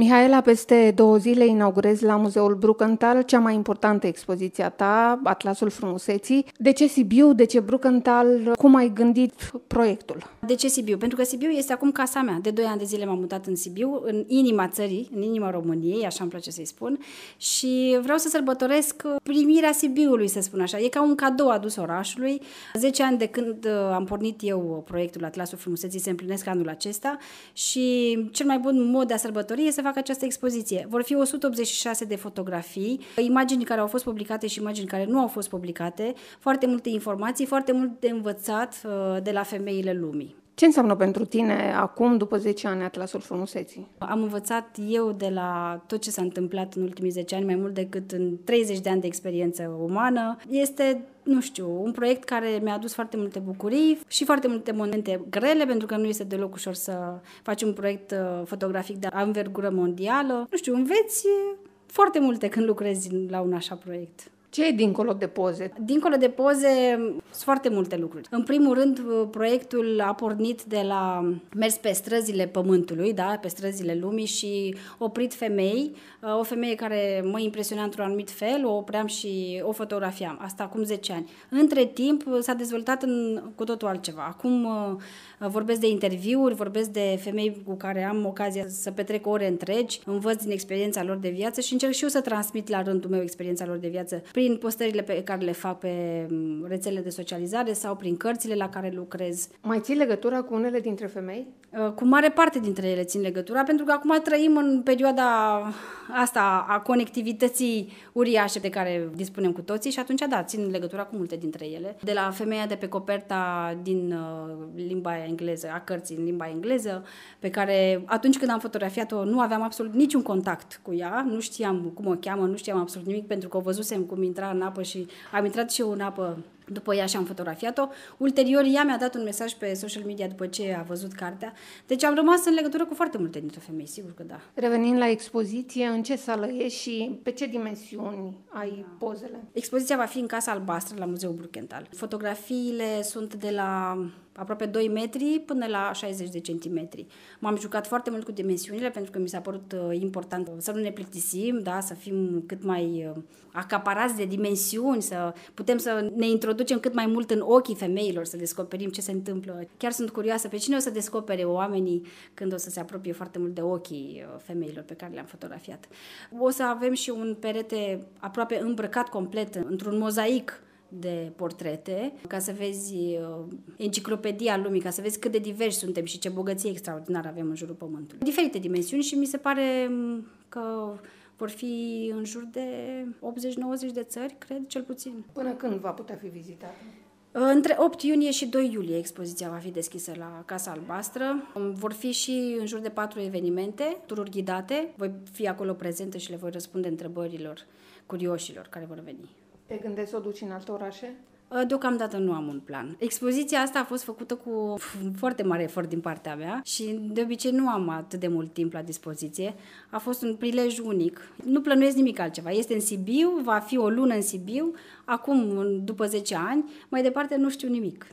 Mihaela, peste două zile inaugurezi la Muzeul Brucantal cea mai importantă expoziție a ta, Atlasul Frumuseții. De ce Sibiu? De ce Brucantal? Cum ai gândit proiectul? De ce Sibiu? Pentru că Sibiu este acum casa mea. De doi ani de zile m-am mutat în Sibiu, în inima țării, în inima României, așa îmi place să-i spun, și vreau să sărbătoresc primirea Sibiului, să spun așa. E ca un cadou adus orașului. 10 ani de când uh, am pornit eu proiectul Atlasul Frumuseții se împlinesc anul acesta și cel mai bun mod de a sărbători este să fac această expoziție. Vor fi 186 de fotografii, imagini care au fost publicate și imagini care nu au fost publicate, foarte multe informații, foarte mult de învățat uh, de la femeile lumii. Ce înseamnă pentru tine acum, după 10 ani, Atlasul Frumuseții? Am învățat eu de la tot ce s-a întâmplat în ultimii 10 ani, mai mult decât în 30 de ani de experiență umană. Este nu știu, un proiect care mi-a adus foarte multe bucurii și foarte multe momente grele, pentru că nu este deloc ușor să faci un proiect uh, fotografic de învergură mondială. Nu știu, înveți foarte multe când lucrezi la un așa proiect. Ce e dincolo de poze? Dincolo de poze sunt foarte multe lucruri. În primul rând, proiectul a pornit de la mers pe străzile pământului, da, pe străzile lumii și oprit femei, o femeie care mă impresiona într-un anumit fel, o opream și o fotografiam. Asta acum 10 ani. Între timp s-a dezvoltat în cu totul altceva. Acum vorbesc de interviuri, vorbesc de femei cu care am ocazia să petrec ore întregi, învăț din experiența lor de viață și încerc și eu să transmit la rândul meu experiența lor de viață prin postările pe care le fac pe mm, rețele de socializare sau prin cărțile la care lucrez. Mai ții legătura cu unele dintre femei? Uh, cu mare parte dintre ele țin legătura, pentru că acum trăim în perioada asta a conectivității uriașe de care dispunem cu toții și atunci, da, țin legătura cu multe dintre ele. De la femeia de pe coperta din uh, limba engleză, a cărții în limba engleză, pe care atunci când am fotografiat-o nu aveam absolut niciun contact cu ea, nu știam cum o cheamă, nu știam absolut nimic, pentru că o văzusem cum intra în apă și am intrat și eu în apă după ea și am fotografiat-o. Ulterior, ea mi-a dat un mesaj pe social media după ce a văzut cartea. Deci am rămas în legătură cu foarte multe dintre femei, sigur că da. Revenind la expoziție, în ce sală e și pe ce dimensiuni ai pozele? Expoziția va fi în Casa Albastră, la Muzeul Bruckenthal. Fotografiile sunt de la aproape 2 metri până la 60 de centimetri. M-am jucat foarte mult cu dimensiunile pentru că mi s-a părut uh, important să nu ne plictisim, da, să fim cât mai uh, acaparați de dimensiuni, să putem să ne introducem cât mai mult în ochii femeilor, să descoperim ce se întâmplă. Chiar sunt curioasă pe cine o să descopere oamenii când o să se apropie foarte mult de ochii uh, femeilor pe care le-am fotografiat. O să avem și un perete aproape îmbrăcat complet într-un mozaic de portrete, ca să vezi uh, enciclopedia lumii, ca să vezi cât de diversi suntem și ce bogăție extraordinară avem în jurul Pământului. Diferite dimensiuni și mi se pare mm, că vor fi în jur de 80-90 de țări, cred, cel puțin. Până când va putea fi vizitată? Între 8 iunie și 2 iulie expoziția va fi deschisă la Casa Albastră. Vor fi și în jur de patru evenimente, tururi ghidate. Voi fi acolo prezentă și le voi răspunde întrebărilor curioșilor care vor veni. Te gândești să o duci în alte orașe? Ă, deocamdată nu am un plan. Expoziția asta a fost făcută cu foarte mare efort din partea mea și de obicei nu am atât de mult timp la dispoziție. A fost un prilej unic. Nu plănuiesc nimic altceva. Este în Sibiu, va fi o lună în Sibiu, acum, după 10 ani, mai departe nu știu nimic.